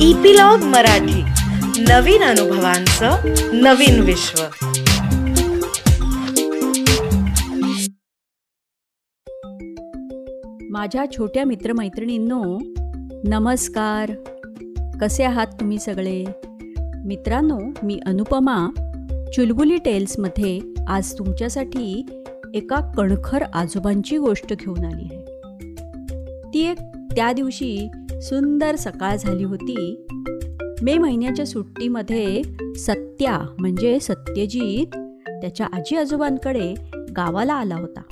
Epilogue Marathi. नवीन अनुभवांचं नवीन विश्व. माझ्या छोट्या मित्रमैत्रिणींनो नमस्कार. कसे आहात तुम्ही सगळे? मित्रांनो मी अनुपमा चुलबुली टेल्समध्ये आज तुमच्यासाठी एका कणखर आजोबांची गोष्ट घेऊन आली आहे. ती एक त्या दिवशी सुंदर सकाळ झाली होती. मे महिन्याच्या सुट्टीमध्ये सत्या म्हणजे सत्यजित त्याच्या आजी आजोबांकडे गावाला आला होता.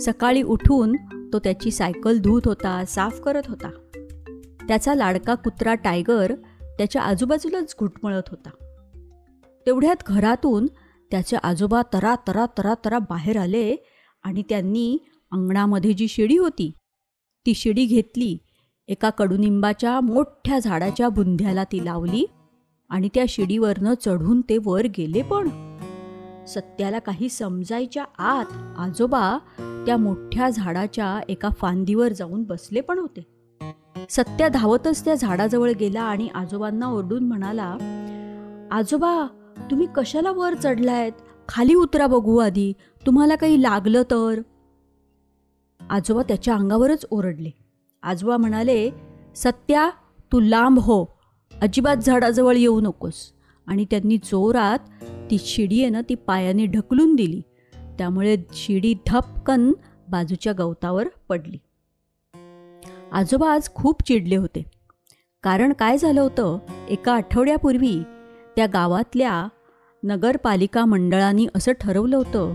सकाळी उठून तो त्याची सायकल धुत होता साफ करत होता. त्याचा लाडका कुत्रा टायगर त्याच्या आजूबाजूलाच घुटमळत होता. तेवढ्यात घरातून त्याचे आजोबा तरा तरा तरा तरा बाहेर आले आणि त्यांनी अंगणामध्ये जी शिडी होती ती शिडी घेतली एका कडुनिंबाच्या मोठ्या झाडाच्या बुंध्याला ती लावली आणि त्या शिडीवरनं चढून ते वर गेले पण. सत्याला काही समजायच्या आत आजोबा त्या मोठ्या झाडाच्या एका फांदीवर जाऊन बसले पण होते. सत्या धावतच त्या झाडाजवळ गेला आणि आजोबांना ओरडून म्हणाला आजोबा तुम्ही कशाला वर चढलायत? खाली उतरा बघू आधी तुम्हाला काही लागलं तर. आजोबा त्याच्या अंगावरच ओरडले. आजोबा म्हणाले सत्या तू लांब हो. अजिबात झाडाजवळ येऊ नकोस. आणि त्यांनी जोरात ती शिडी आहे ना ती पायाने ढकलून दिली. त्यामुळे शिडी धपकन बाजूच्या गवतावर पडली. आजोबा आज खूप चिडले होते. कारण काय झालं होतं एका आठवड्यापूर्वी त्या गावातल्या नगरपालिका मंडळाने असं ठरवलं होतं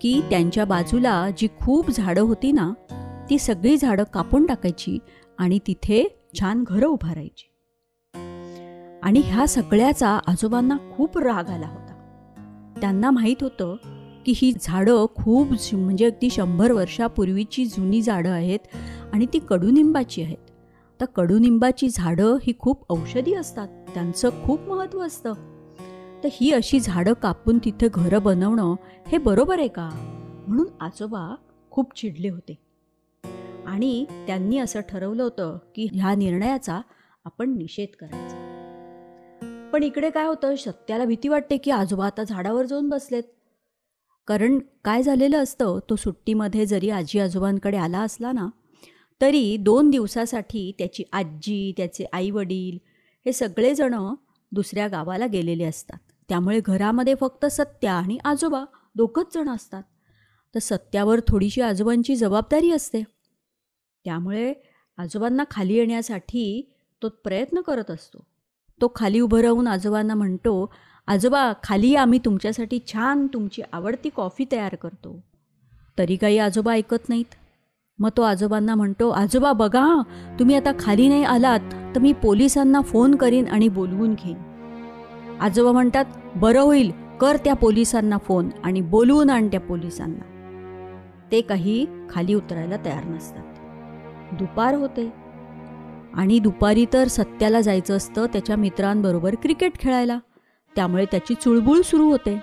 की त्यांच्या बाजूला जी खूप झाडं होती ना ती सगळी झाडं कापून टाकायची आणि तिथे छान घरं उभारायची. आणि ह्या सगळ्याचा आजोबांना खूप राग आला होता. त्यांना माहीत होतं की ही झाडं खूप म्हणजे अगदी शंभर वर्षापूर्वीची जुनी झाडं आहेत आणि ती कडुनिंबाची आहेत. तर कडुनिंबाची झाडं ही खूप औषधी असतात. त्यांचं खूप महत्त्व असतं. तर ही अशी झाडं कापून तिथे घरं बनवणं हे बरोबर आहे का? म्हणून आजोबा खूप चिडले होते. आणि त्यांनी असं ठरवलं होतं की ह्या निर्णयाचा आपण निषेध करायचा. पण इकडे काय होतं सत्याला भीती वाटते की आजोबा आता झाडावर जाऊन बसलेत. कारण काय झालेलं असतं तो सुट्टीमध्ये जरी आजी आजोबांकडे आला असला ना तरी दोन दिवसासाठी त्याची आजी त्याचे आईवडील हे सगळेजणं दुसऱ्या गावाला गेलेले असतात. त्यामुळे घरामध्ये फक्त सत्या आणि आजोबा दोघंच जण असतात. तर सत्यावर थोडीशी आजोबांची जबाबदारी असते. त्यामुळे आजोबांना खाली येण्यासाठी तो प्रयत्न करत असतो. तो खाली उभं राहून आजोबांना म्हणतो आजोबा खाली आम्ही तुमच्यासाठी छान तुमची आवडती कॉफी तयार करतो. तरी काही आजोबा ऐकत नाहीत. मग तो आजोबांना म्हणतो आजोबा बघा तुम्ही आता खाली नाही आलात तर मी पोलिसांना फोन करीन आणि बोलवून घेईन. आजोबा म्हणतात बरं होईल कर त्या पोलिसांना फोन आणि बोलवून आण त्या पोलिसांना. ते काही खाली उतरायला तयार नसतात. दुपार होते. आणि दुपारी तर सत्याला जायचं असतं त्याच्या मित्रांबरोबर क्रिकेट खेळायला. त्यामुळे त्याची चुळबुळ सुरू होते.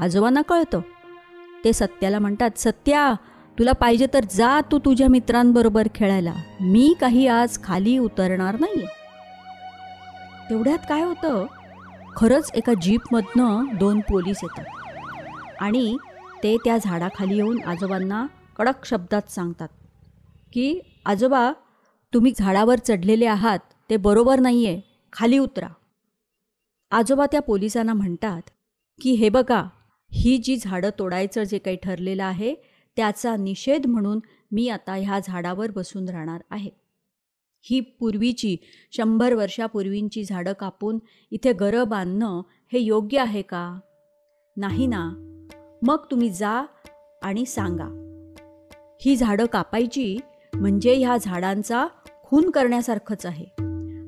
आजोबांना कळतं. ते सत्याला म्हणतात सत्या तुला पाहिजे तर जा तू तुझ्या मित्रांबरोबर खेळायला. मी काही आज खाली उतरणार नाही तेवढ्यात काय होतं? खरंच एका जीपमधनं दोन पोलीस येतात. आणि ते त्या झाडाखाली येऊन आजोबांना कडक शब्दात सांगतात की आजोबा तुम्ही झाडावर चढलेले आहात ते बरोबर नाही आहे खाली उतरा. आजोबा त्या पोलिसांना म्हणतात की हे बघा ही जी झाडं तोडायचं जे काही ठरलेलं आहे त्याचा निषेध म्हणून मी आता ह्या झाडावर बसून राहणार आहे. ही पूर्वीची शंभर वर्षापूर्वींची झाडं कापून इथे घरं बांधणं हे योग्य आहे का? नाही ना. मग तुम्ही जा आणि सांगा. ही झाडं कापायची म्हणजे ह्या झाडांचा खून करण्यासारखंच आहे.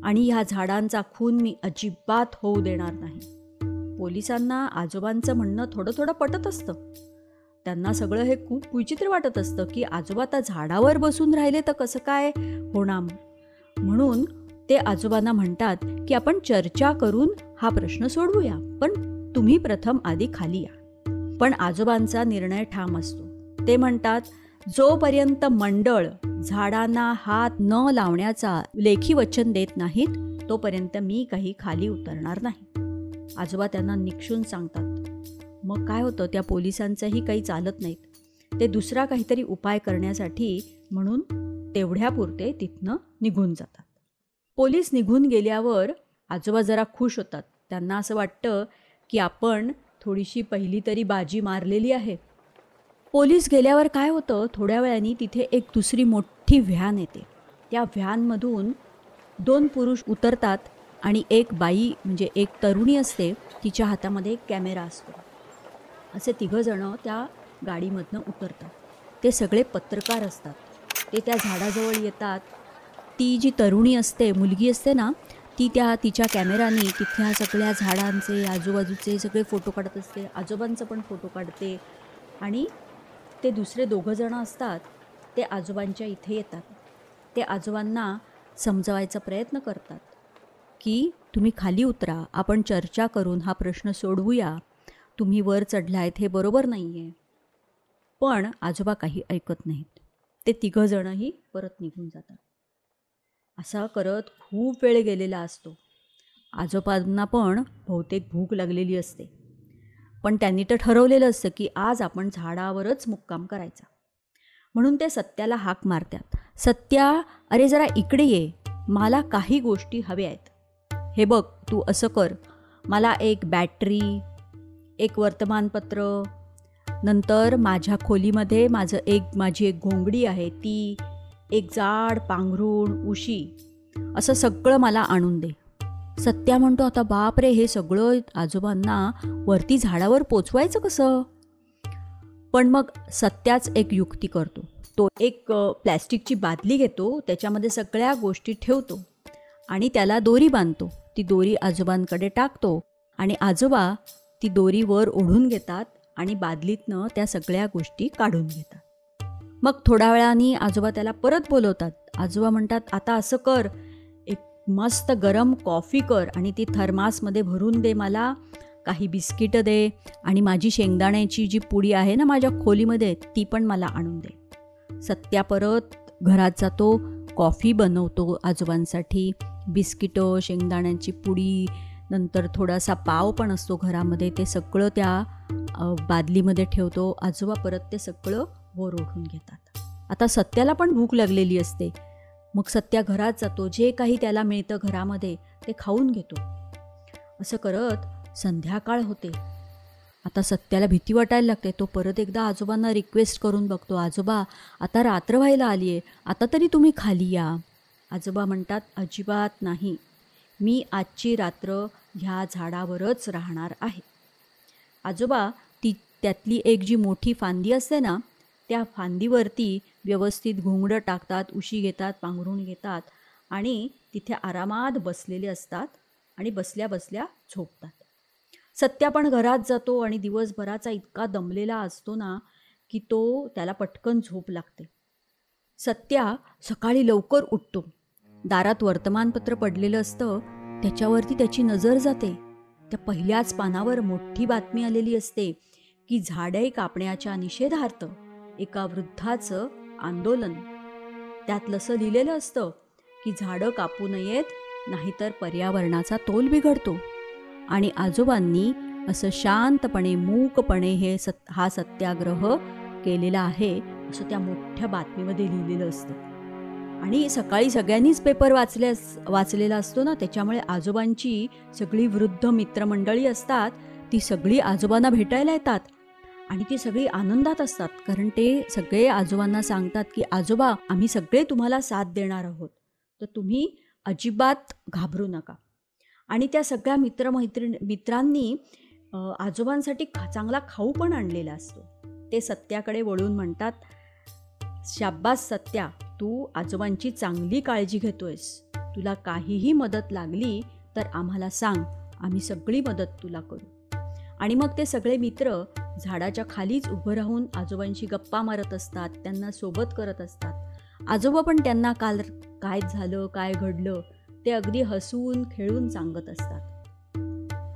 आणि ह्या झाडांचा खून मी अजिबात होऊ देणार नाही. पोलिसांना आजोबांचं म्हणणं थोडं थोडं पटत असतं. त्यांना सगळं हे खूप विचित्र वाटत असतं की आजोबा आता झाडावर बसून राहिले तर कसं काय होणार? म्हणून ते आजोबांना म्हणतात की आपण चर्चा करून हा प्रश्न सोडवूया पण तुम्ही प्रथम आधी खाली या. पण आजोबांचा निर्णय ठाम असतो. ते म्हणतात जोपर्यंत मंडळ झाडांना हात न लावण्याचा लेखी वचन देत नाहीत तोपर्यंत मी काही खाली उतरणार नाही. आजोबा त्यांना निक्षून सांगतात. मग काय होतं? त्या पोलिसांचंही काही चालत नाहीत. ते दुसरा काहीतरी उपाय करण्यासाठी म्हणून तेवढ्यापुरते तिथनं निघून जातात. पोलीस निघून गेल्यावर आजोबा जरा खुश होतात. त्यांना असं वाटतं की आपण थोडीशी पहिली तरी बाजी मारलेली आहे. पोलीस गेल्यावर काय होतं? थोड्या वेळाने तिथे एक दुसरी मोठी व्हॅन येते. त्या व्हॅनमधून दोन पुरुष उतरतात आणि एक बाई म्हणजे एक तरुणी असते तिच्या हातामध्ये एक कॅमेरा असतो. असे तिघंजणं त्या गाडीमधनं उतरतात. ते सगळे पत्रकार असतात. ते त्या झाडाजवळ येतात. ती जी तरुणी असते मुलगी असते ना ती त्या तिच्या कॅमेराने तिथल्या सगळ्या झाडांचे आजूबाजूचे सगळे फोटो काढत असते. आजोबांचा पण फोटो काढते. आणि ते दुसरे दोघंजणं असतात. ते आजोबांच्या इथे येतात. ते आजोबांना समजवायचा प्रयत्न करतात की तुम्ही खाली उतरा आपण चर्चा करून हा प्रश्न सोडवूया. तुम्ही वर चढला आहेत हे बरोबर नाही आहे पण आजोबा काही ऐकत नाहीत. ते तिघंजणंही परत निघून जातात. असा करत खूप वेळ गेलेला असतो. आजोबांना पण बहुतेक भूक लागलेली असते. पण त्यांनी तर ठरवलेलं असतं की आज आपण झाडावरच मुक्काम करायचा. म्हणून ते सत्याला हाक मारतात. सत्या अरे जरा इकडे ये. मला काही गोष्टी हव्या आहेत. हे बघ तू असं कर. मला एक बॅटरी एक वर्तमानपत्र नंतर माझ्या खोलीमध्ये माझं एक माझी एक घोंगडी आहे ती एक जाड पांघरूण उशी. असं सगळं मला आणून दे. सत्या म्हणतो आता बाप रे हे सगळं आजोबांना वरती झाडावर पोचवायचं कसं? पण मग सत्याच एक युक्ती करतो. तो एक प्लॅस्टिकची बादली घेतो त्याच्यामध्ये सगळ्या गोष्टी ठेवतो आणि त्याला दोरी बांधतो. ती दोरी आजोबांकडे टाकतो आणि आजोबा ती दोरी वर ओढून घेतात आणि बादलीतनं त्या सगळ्या गोष्टी काढून घेतात. मग थोड्या वेळाने आजोबा त्याला परत बोलवतात. आजोबा म्हणतात आता असं कर एक मस्त गरम कॉफी कर आणि ती थर्मासमध्ये भरून दे मला काही बिस्किटं दे आणि माझी शेंगदाण्याची जी पुडी आहे ना माझ्या खोलीमध्ये ती पण मला आणून दे. सत्या परत घरात जातो कॉफी बनवतो आजोबांसाठी बिस्किटं शेंगदाण्याची पुडी नंतर थोडासा पाव पण असतो घरामध्ये ते सगळं त्या बादलीमध्ये ठेवतो आजोबा परत ते सगळं वर ओढून घेतात. आता सत्याला पण भूक लागलेली असते. मग सत्या घरात जातो जे काही त्याला मिळतं घरामध्ये ते खाऊन घेतो. असं करत संध्याकाळ होते. आता सत्याला भीती वाटायला लागते. तो परत एकदा आजोबांना रिक्वेस्ट करून बघतो. आजोबा आता रात्र व्हायला आली आहे आता तरी तुम्ही खाली या. आजोबा म्हणतात अजिबात नाही. मी आजची रात्र ह्या झाडावरच राहणार आहे. आजोबा ती त्यातली एक जी मोठी फांदी असते ना त्या फांदीवरती व्यवस्थित घोंगडं टाकतात उशी घेतात पांघरून घेतात आणि तिथे आरामात बसलेले असतात आणि बसल्या बसल्या झोपतात. सत्या पण घरात जातो आणि दिवसभराचा इतका दमलेला असतो ना की तो त्याला पटकन झोप लागते. सत्या सकाळी लवकर उठतो. दारात वर्तमानपत्र पडलेलं असतं त्याच्यावरती त्याची नजर जाते. त्या पहिल्याच पानावर मोठी बातमी आलेली असते की झाडे कापण्याच्या निषेधार्थ एका वृद्धाचं आंदोलन. त्यात लसं लिहिलेलं असतं की झाडं कापू नयेत नाहीतर पर्यावरणाचा तोल बिघडतो. आणि आजोबांनी असं शांतपणे मूकपणे हे सत हा सत्याग्रह केलेला आहे असं त्या मोठ्या बातमीमध्ये लिहिलेलं असतं. आणि सकाळी सगळ्यांनीच पेपर वाचल्यास वाचलेला असतो ना त्याच्यामुळे आजोबांची सगळी वृद्ध मित्रमंडळी असतात ती सगळी आजोबांना भेटायला येतात आणि ती सगळी आनंदात असतात कारण ते सगळे आजोबांना सांगतात की आजोबा आम्ही सगळे तुम्हाला साथ देणार आहोत. तर तुम्ही अजिबात घाबरू नका. आणि त्या सगळ्या मित्रमैत्रिणी मित्रांनी आजोबांसाठी चांगला खाऊ पण आणलेला असतो. ते सत्याकडे वळून म्हणतात शाब्बास सत्या तू आजोबांची चांगली काळजी घेतोयस. तुला काहीही मदत लागली तर आम्हाला सांग आम्ही सगळी मदत तुला करू. आणि मग ते सगळे मित्र झाडाच्या खालीच उभं राहून आजोबांशी गप्पा मारत असतात त्यांना सोबत करत असतात. आजोबा पण त्यांना काल काय झालं काय घडलं ते अगदी हसून खेळून सांगत असतात.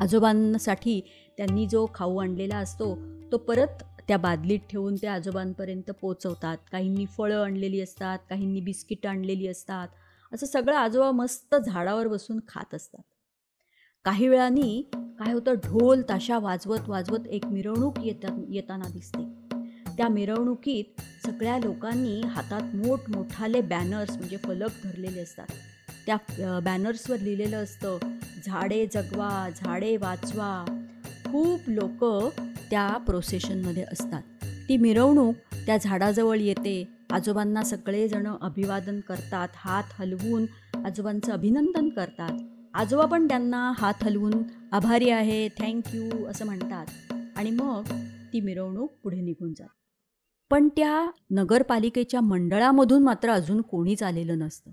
आजोबांसाठी त्यांनी जो खाऊ आणलेला असतो तो परत त्या बादलीत ठेवून ते आजोबांपर्यंत पोचवतात. काहींनी फळं आणलेली असतात काहींनी बिस्किटं आणलेली असतात. असं सगळं आजोबा मस्त झाडावर बसून खात असतात. काही वेळानी काय होतं ढोल ताशा वाजवत वाजवत एक मिरवणूक येता येताना दिसते. त्या मिरवणुकीत सगळ्या लोकांनी हातात मोठमोठाले बॅनर्स म्हणजे फलक धरलेले असतात. त्या बॅनर्सवर लिहिलेलं असतं झाडे जगवा झाडे वाचवा. खूप लोक त्या प्रोसेशनमध्ये असतात. ती मिरवणूक त्या झाडाजवळ येते. आजोबांना सगळेजणं अभिवादन करतात हात हलवून आजोबांचं अभिनंदन करतात. आजोबा पण त्यांना हात हलवून आभारी आहे थँक्यू असं म्हणतात. आणि मग ती मिरवणूक पुढे निघून जात. पण त्या नगरपालिकेच्या मंडळामधून मात्र अजून कोणीच आलेलं नसतं.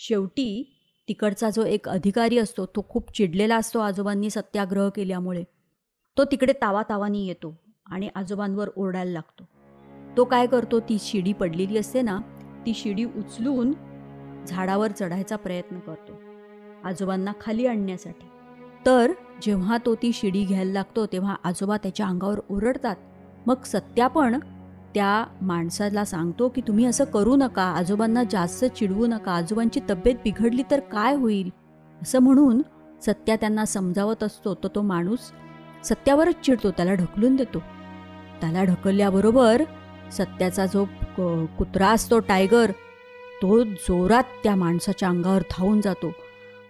शेवटी तिकडचा जो एक अधिकारी असतो तो खूप चिडलेला असतो आजोबांनी सत्याग्रह केल्यामुळे. तो तिकडे तावा तावानी येतो आणि आजोबांवर ओरडायला लागतो. तो काय करतो ती शिडी पडलेली असते ना ती शिडी उचलून झाडावर चढायचा प्रयत्न करतो आजोबांना खाली आणण्यासाठी. तर जेव्हा तो ती शिडी घ्यायला लागतो तेव्हा आजोबा त्याच्या अंगावर ओरडतात. मग सत्या पण त्या माणसाला सांगतो की तुम्ही असं करू नका आजोबांना जास्त चिडवू नका आजोबांची तब्येत बिघडली तर काय होईल? असं म्हणून सत्या त्यांना समजावत असतो तर तो माणूस सत्यावरच चिडतो त्याला ढकलून देतो. त्याला ढकलल्याबरोबर सत्याचा जो कुत्रा असतो टायगर तो जोरात त्या माणसाच्या अंगावर धावून जातो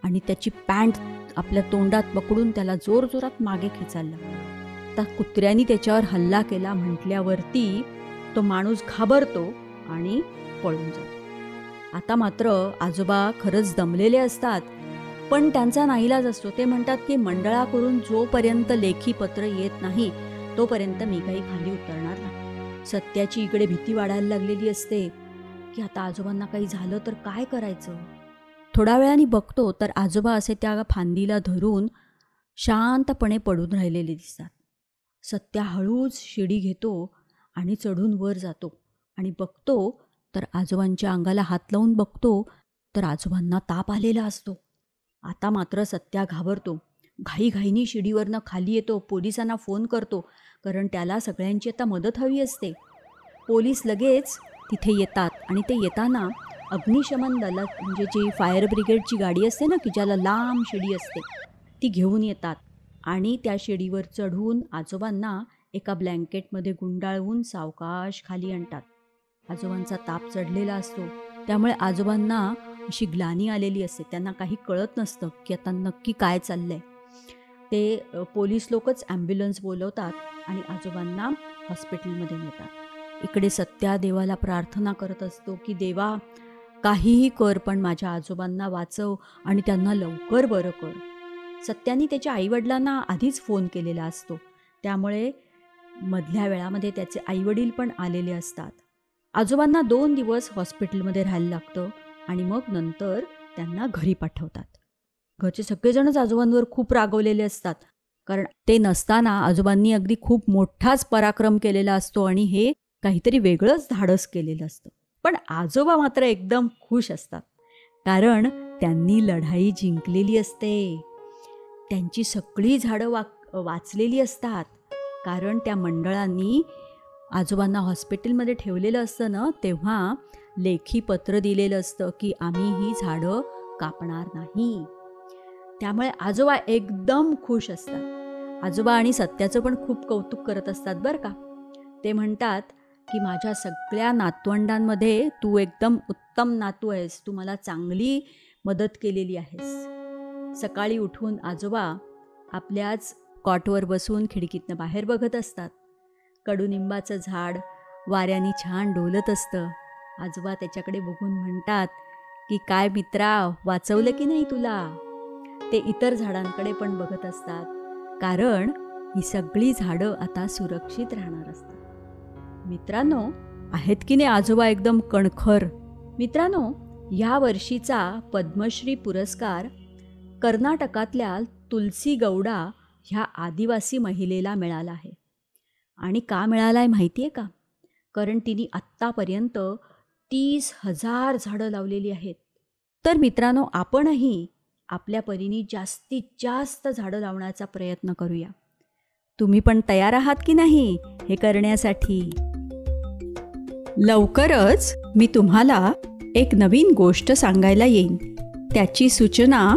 आणि त्याची पॅन्ट आपल्या तोंडात पकडून त्याला जोर जोरात मागे खेचायला त्या कुत्र्यानी त्याच्यावर हल्ला केला म्हटल्यावरती तो माणूस घाबरतो आणि पळून जातो. आता मात्र आजोबा खरंच दमलेले असतात पण त्यांचा नाईलाज असतो. ते म्हणतात की मंडळाकडून जोपर्यंत लेखी पत्र येत नाही तोपर्यंत मी काही खाली उतरणार नाही. सत्याची इकडे भीती वाढायला लागलेली असते की आता आजोबांना काही झालं तर काय करायचं? थोड्या वेळाने बघतो तर आजोबा असे त्या फांदीला धरून शांतपणे पडून राहिलेले दिसतात. सत्या हळूच शिडी घेतो आणि चढून वर जातो आणि बघतो तर आजोबांच्या अंगाला हात लावून बघतो तर आजोबांना ताप आलेला असतो. आता मात्र सत्या घाबरतो. घाईघाईनी शिडीवरनं खाली येतो पोलिसांना फोन करतो कारण त्याला सगळ्यांची आता मदत हवी असते. पोलीस लगेच तिथे येतात आणि ते येताना अग्निशमन दलात म्हणजे जी फायर ब्रिगेडची गाडी असते ना की ज्याला लांब शिडी असते ती घेऊन येतात. आणि त्या शिडीवर चढून आजोबांना एका ब्लँकेटमध्ये गुंडाळवून सावकाश खाली आणतात. आजोबांचा ताप चढलेला असतो. त्यामुळे आजोबांना अशी ग्लानी आलेली असते. त्यांना काही कळत नसतं की आता नक्की काय चाललंय. ते पोलीस लोकच ॲम्ब्युलन्स बोलवतात आणि आजोबांना हॉस्पिटलमध्ये नेतात. इकडे सत्या देवाला प्रार्थना करत असतो की देवा काहीही कर पण माझ्या आजोबांना वाचव आणि त्यांना लवकर बरं कर. सत्यानी त्याच्या आईवडिलांना आधीच फोन केलेला असतो. त्यामुळे मधल्या वेळामध्ये त्याचे आईवडील पण आलेले असतात. आजोबांना दोन दिवस हॉस्पिटलमध्ये राहायला लागतं आणि मग नंतर त्यांना घरी पाठवतात. घरचे सगळेजणच आजोबांवर खूप रागवलेले असतात कारण ते नसताना आजोबांनी अगदी खूप मोठाच पराक्रम केलेला असतो आणि हे काहीतरी वेगळंच धाडस केलेलं असतं. पण आजोबा मात्र एकदम खुश असतात कारण त्यांनी लढाई जिंकलेली असते. त्यांची सगळी झाडं वा वाचलेली असतात. कारण त्या मंडळांनी आजोबांना हॉस्पिटलमध्ये ठेवलेलं असतं ना तेव्हा लेखी पत्र दिलेलं असतं की आम्ही ही झाडं कापणार नाही. त्यामुळे आजोबा एकदम खुश असतात. आजोबा आणि सत्याचं पण खूप कौतुक करत असतात बरं का. ते म्हणतात की माझ्या सगळ्या नातवंडांमध्ये तू एकदम उत्तम नातू आहेस. तू मला चांगली मदत केलेली आहेस. सकाळी उठून आजोबा आपल्याच कॉटवर बसून खिडकीतनं बाहेर बघत असतात. कडुनिंबाचं झाड वाऱ्याने छान डोलत असतं. आजोबा त्याच्याकडे बघून म्हणतात की काय मित्रा वाचवलं की नाही तुला? ते इतर झाडांकडे पण बघत असतात. कारण ही सगळी झाडं आता सुरक्षित राहणार असतात. मित्रांनो आहेत की नाही आजोबा एकदम कणखर? मित्रांनो या वर्षीचा पद्मश्री पुरस्कार कर्नाटकातल्या तुलसी गौडा ह्या आदिवासी महिलेला मिळाला आहे. आणि का मिळाला आहे माहिती आहे का? कारण तिने आत्तापर्यंत तीस हजार झाडं लावलेली आहेत. तर मित्रांनो आपणही आपल्या परीने जास्तीत जास्त झाडं लावण्याचा प्रयत्न करूया. तुम्ही पण तयार आहात की नाही हे करण्यासाठी? लवकरच मी तुम्हाला एक नवीन गोष्ट सांगायला येईन. त्याची सूचना